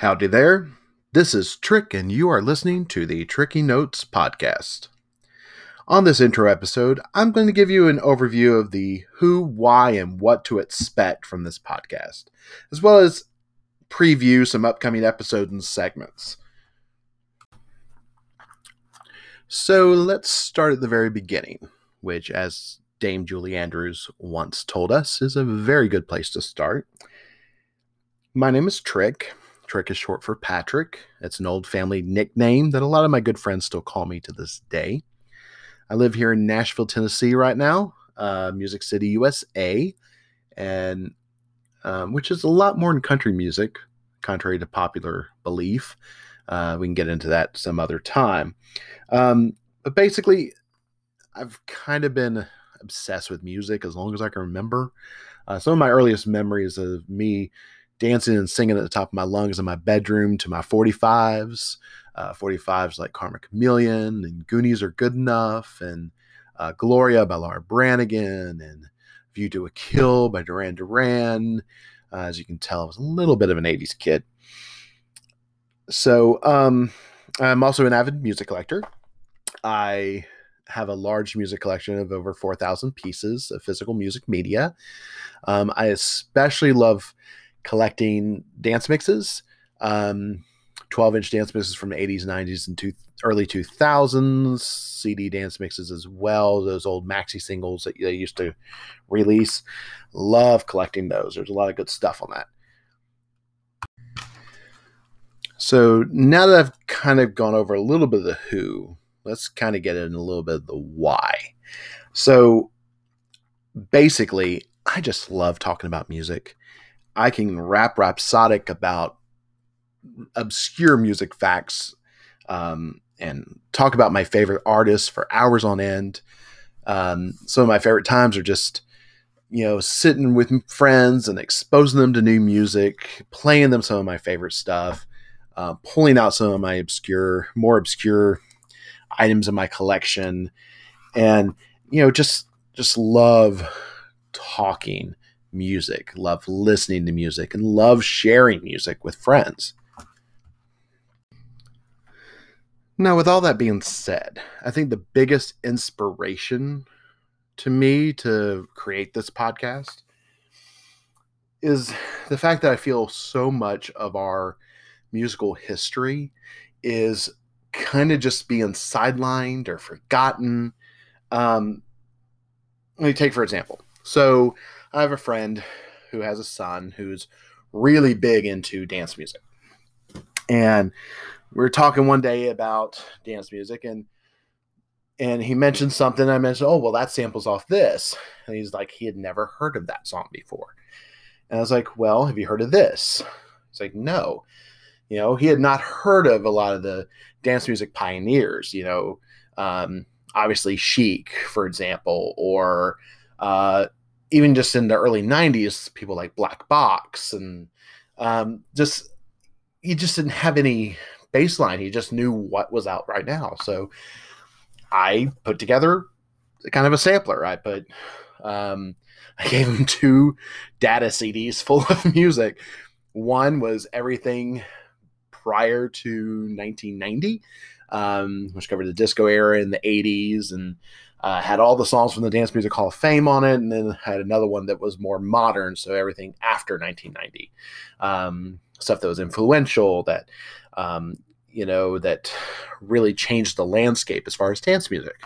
Howdy there. This is Trick, and you are listening to the Tricky Notes podcast. On this intro episode, I'm going to give you an overview of the who, why, and what to expect from this podcast, as well as preview some upcoming episodes and segments. So let's start at the very beginning, which, as Dame Julie Andrews once told us, is a very good place to start. My name is Trick. Trick is short for Patrick. It's an old family nickname that a lot of my good friends still call me to this day. I live here in Nashville, Tennessee right now, uh, Music City, USA, and um, which is a lot more in country music, contrary to popular belief. Uh, we can get into that some other time. Um, but basically, I've kind of been obsessed with music as long as I can remember. Uh, some of my earliest memories of me dancing and singing at the top of my lungs in my bedroom to my 45s. Uh, 45s like Karma Chameleon and Goonies are good enough and uh, Gloria by Laura Branigan and View to a Kill by Duran Duran. Uh, as you can tell, I was a little bit of an 80s kid. So um, I'm also an avid music collector. I have a large music collection of over 4,000 pieces of physical music media. Um, I especially love collecting dance mixes, um, 12 inch dance mixes from the 80s, 90s, and two, early 2000s, CD dance mixes as well, those old maxi singles that they used to release. Love collecting those. There's a lot of good stuff on that. So now that I've kind of gone over a little bit of the who, let's kind of get in a little bit of the why. So basically, I just love talking about music. I can rap rhapsodic about obscure music facts um, and talk about my favorite artists for hours on end. Um, some of my favorite times are just, you know, sitting with friends and exposing them to new music, playing them some of my favorite stuff, uh, pulling out some of my obscure, more obscure items in my collection, and you know, just just love talking music, love listening to music, and love sharing music with friends. Now, with all that being said, I think the biggest inspiration to me to create this podcast is the fact that I feel so much of our musical history is kind of just being sidelined or forgotten. Um, let me take for example. So I have a friend who has a son who's really big into dance music. And we were talking one day about dance music and and he mentioned something. I mentioned, oh well, that samples off this. And he's like, he had never heard of that song before. And I was like, well, have you heard of this? He's like, no. You know, he had not heard of a lot of the dance music pioneers. You know, um, obviously Chic, for example, or uh, even just in the early 90s people like black box and um, just he just didn't have any baseline. He just knew what was out right now. So i put together kind of a sampler. I put um, i gave him two data cds full of music. One was everything prior to 1990 um, which covered the disco era in the 80s and uh, had all the songs from the Dance Music Hall of Fame on it, and then had another one that was more modern, so everything after 1990, um, stuff that was influential, that um, you know, that really changed the landscape as far as dance music.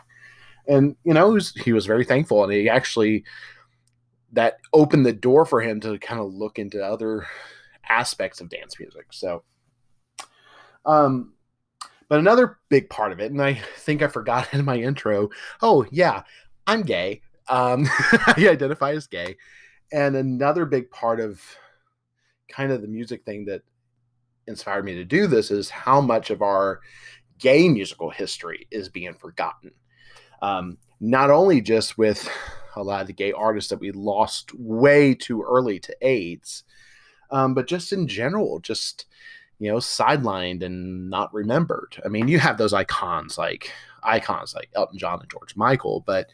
And you know, he was, he was very thankful, and he actually that opened the door for him to kind of look into other aspects of dance music. So, um, but another big part of it, and I think I forgot in my intro. Oh yeah, I'm gay. Um, I identify as gay, and another big part of kind of the music thing that inspired me to do this is how much of our gay musical history is being forgotten. Um, not only just with a lot of the gay artists that we lost way too early to AIDS, um, but just in general, just you know, sidelined and not remembered. I mean, you have those icons like icons like Elton John and George Michael, but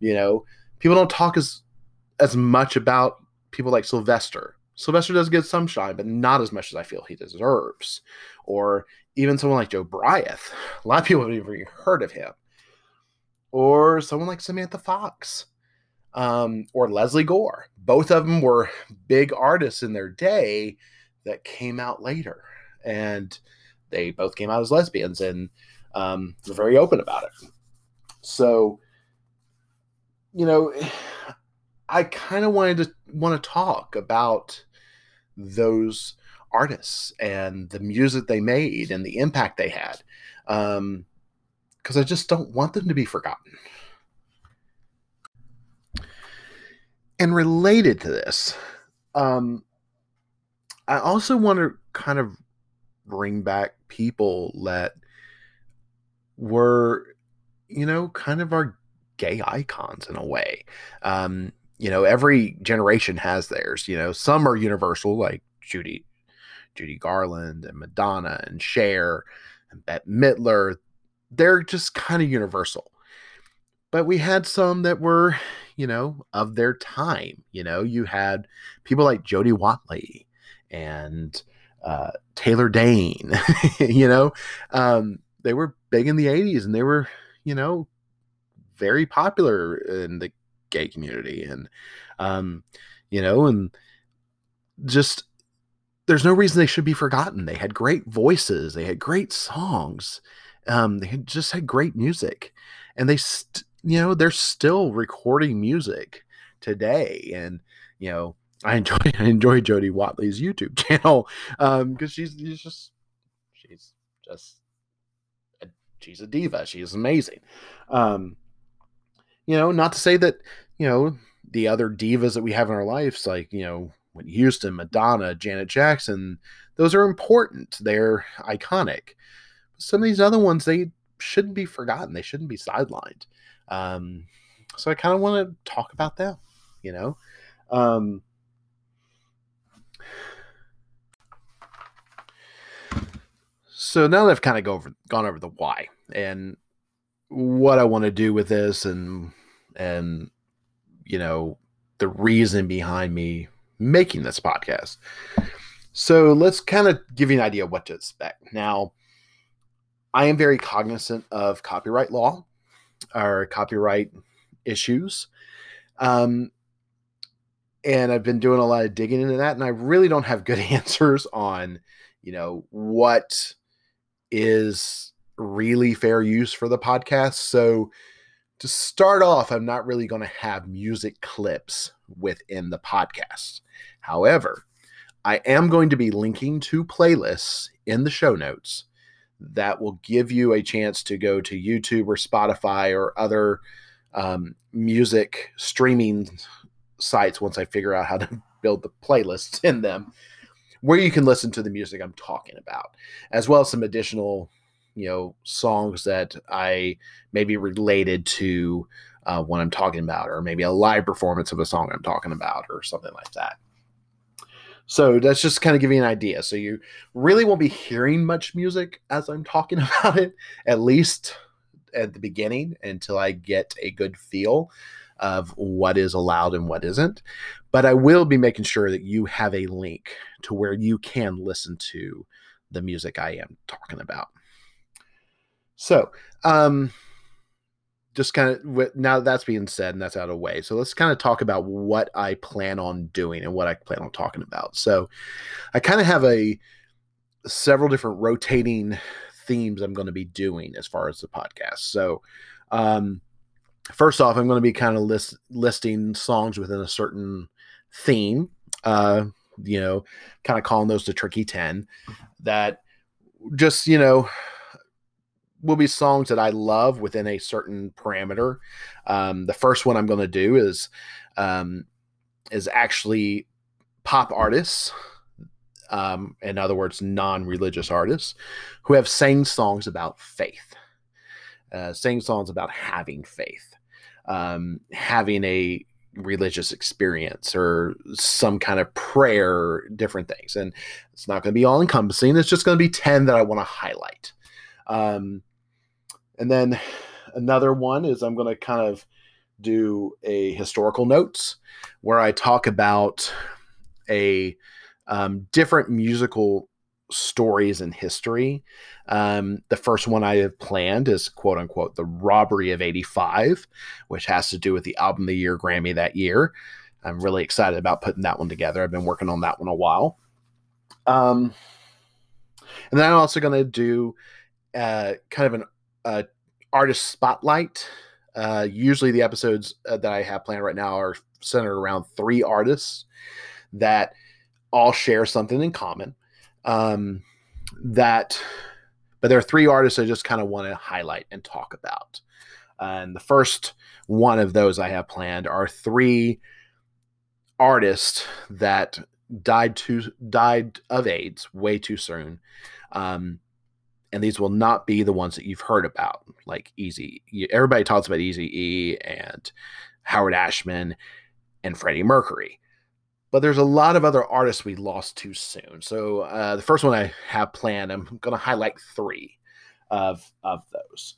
you know, people don't talk as as much about people like Sylvester Sylvester does get some shine, but not as much as I feel he deserves. Or even someone like Jobriath. A lot of people have never even heard of him. Or someone like Samantha Fox. Um, or Lesley Gore. Both of them were big artists in their day that came out later. And they both came out as lesbians and um, were very open about it. So, you know, I kind of wanted to want to talk about those artists and the music they made and the impact they had. Um, because I just don't want them to be forgotten. And related to this, um, I also want to kind of bring back people that were, you know, kind of our gay icons in a way. Um, you know, every generation has theirs. You know, some are universal, like Judy, Judy Garland and Madonna and Cher and Bette Midler. They're just kind of universal. But we had some that were, you know, of their time. You know, you had people like Jody Watley and uh, Taylor Dayne. you know, um, they were big in the 80s and they were, you know, very popular in the gay community. And, um, you know, and just there's no reason they should be forgotten. They had great voices, they had great songs, um, they had just had great music, and they, st- you know, they're still recording music today. And you know, I enjoy I enjoy Jody Watley's YouTube channel because um, she's, she's just she's just a, she's a diva. She is amazing. Um, you know, not to say that you know the other divas that we have in our lives, like you know Whitney Houston, Madonna, Janet Jackson, those are important. They're iconic. Some of these other ones, they shouldn't be forgotten. They shouldn't be sidelined. Um, so I kind of want to talk about them, you know. Um, so now that I've kind of go over, gone over the why and what I want to do with this and and you know the reason behind me making this podcast. So let's kind of give you an idea of what to expect. Now, I am very cognizant of copyright law or copyright issues. Um, and I've been doing a lot of digging into that, and I really don't have good answers on, you know, what is really fair use for the podcast. So to start off, I'm not really going to have music clips within the podcast. However, I am going to be linking to playlists in the show notes that will give you a chance to go to YouTube or Spotify or other um, music streaming sites once I figure out how to build the playlists in them where you can listen to the music I'm talking about, as well as some additional, you know, songs that I maybe related to uh, what I'm talking about, or maybe a live performance of a song I'm talking about, or something like that. So that's just kind of giving an idea. So you really won't be hearing much music as I'm talking about it, at least at the beginning until I get a good feel of what is allowed and what isn't. But I will be making sure that you have a link to where you can listen to the music I am talking about. So, um, just kind of now that's being said and that's out of the way. So let's kind of talk about what I plan on doing and what I plan on talking about. So I kind of have a several different rotating themes I'm going to be doing as far as the podcast. So um first off, I'm going to be kind of list, listing songs within a certain theme. Uh, you know, kind of calling those the tricky 10 that just, you know, will be songs that I love within a certain parameter. Um, the first one I'm going to do is um, is actually pop artists, um, in other words, non-religious artists who have sang songs about faith, uh, sang songs about having faith, um, having a religious experience or some kind of prayer, different things. And it's not going to be all encompassing. It's just going to be 10 that I want to highlight. Um, and then another one is I'm going to kind of do a historical notes where I talk about a um, different musical stories and history. Um, the first one I have planned is quote unquote the robbery of 85, which has to do with the album of the year Grammy that year. I'm really excited about putting that one together. I've been working on that one a while. Um, and then I'm also going to do uh, kind of an uh, artist spotlight. Uh, usually, the episodes uh, that I have planned right now are centered around three artists that all share something in common. Um, that, but there are three artists I just kind of want to highlight and talk about. And the first one of those I have planned are three artists that died too died of AIDS way too soon. Um, and these will not be the ones that you've heard about, like Easy. Everybody talks about Easy E and Howard Ashman and Freddie Mercury, but there's a lot of other artists we lost too soon. So uh, the first one I have planned, I'm going to highlight three of of those,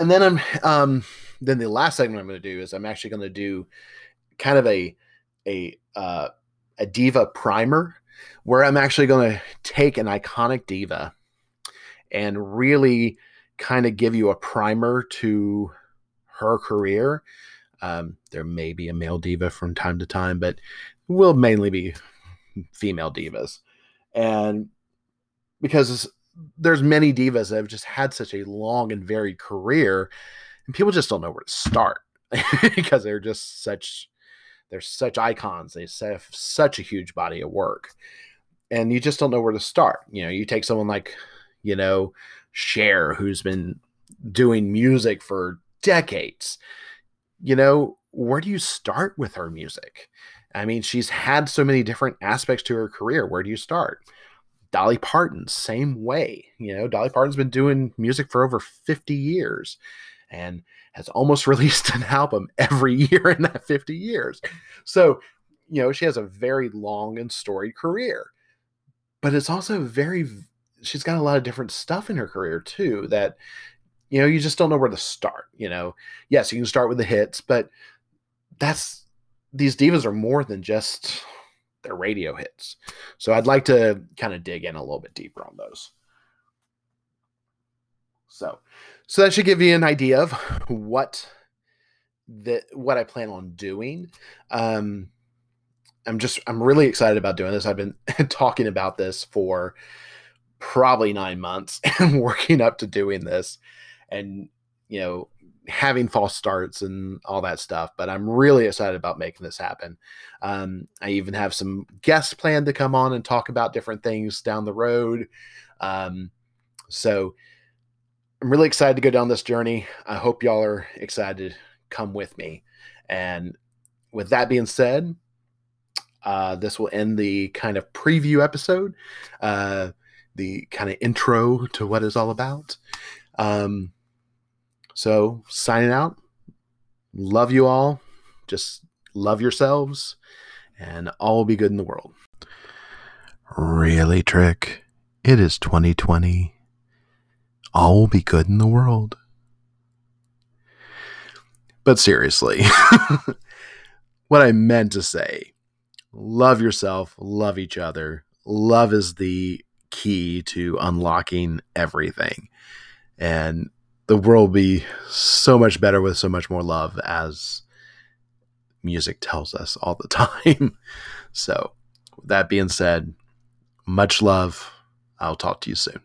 and then I'm um, then the last segment I'm going to do is I'm actually going to do kind of a a uh, a diva primer where I'm actually going to take an iconic diva and really kind of give you a primer to her career. Um, there may be a male diva from time to time, but will mainly be female divas. And because there's many divas that have just had such a long and varied career, and people just don't know where to start because they're just such they're such icons. They have such a huge body of work, and you just don't know where to start. You know, you take someone like you know, Cher, who's been doing music for decades. You know, where do you start with her music? I mean, she's had so many different aspects to her career. Where do you start? Dolly Parton, same way. You know, Dolly Parton's been doing music for over 50 years and has almost released an album every year in that 50 years. So, you know, she has a very long and storied career, but it's also very, she's got a lot of different stuff in her career too that you know you just don't know where to start you know? Yes you can start with the hits but that's these divas are more than just their radio hits. So i'd like to kind of dig in a little bit deeper on those. So so that should give you an idea of what the what i plan on doing. Um i'm just i'm really excited about doing this. I've been talking about this for probably nine months and working up to doing this and you know having false starts and all that stuff but i'm really excited about making this happen. Um, i even have some guests planned to come on and talk about different things down the road. Um, so i'm really excited to go down this journey. I hope y'all are excited to come with me. And with that being said uh, this will end the kind of preview episode uh, the kind of intro to what it's all about. Um, so signing out. Love you all. Just love yourselves, and all will be good in the world. Really, Trick? It is 2020. All will be good in the world. But seriously, what I meant to say love yourself, love each other. Love is the key to unlocking everything. And the world will be so much better with so much more love as music tells us all the time. so, that being said, much love. I'll talk to you soon.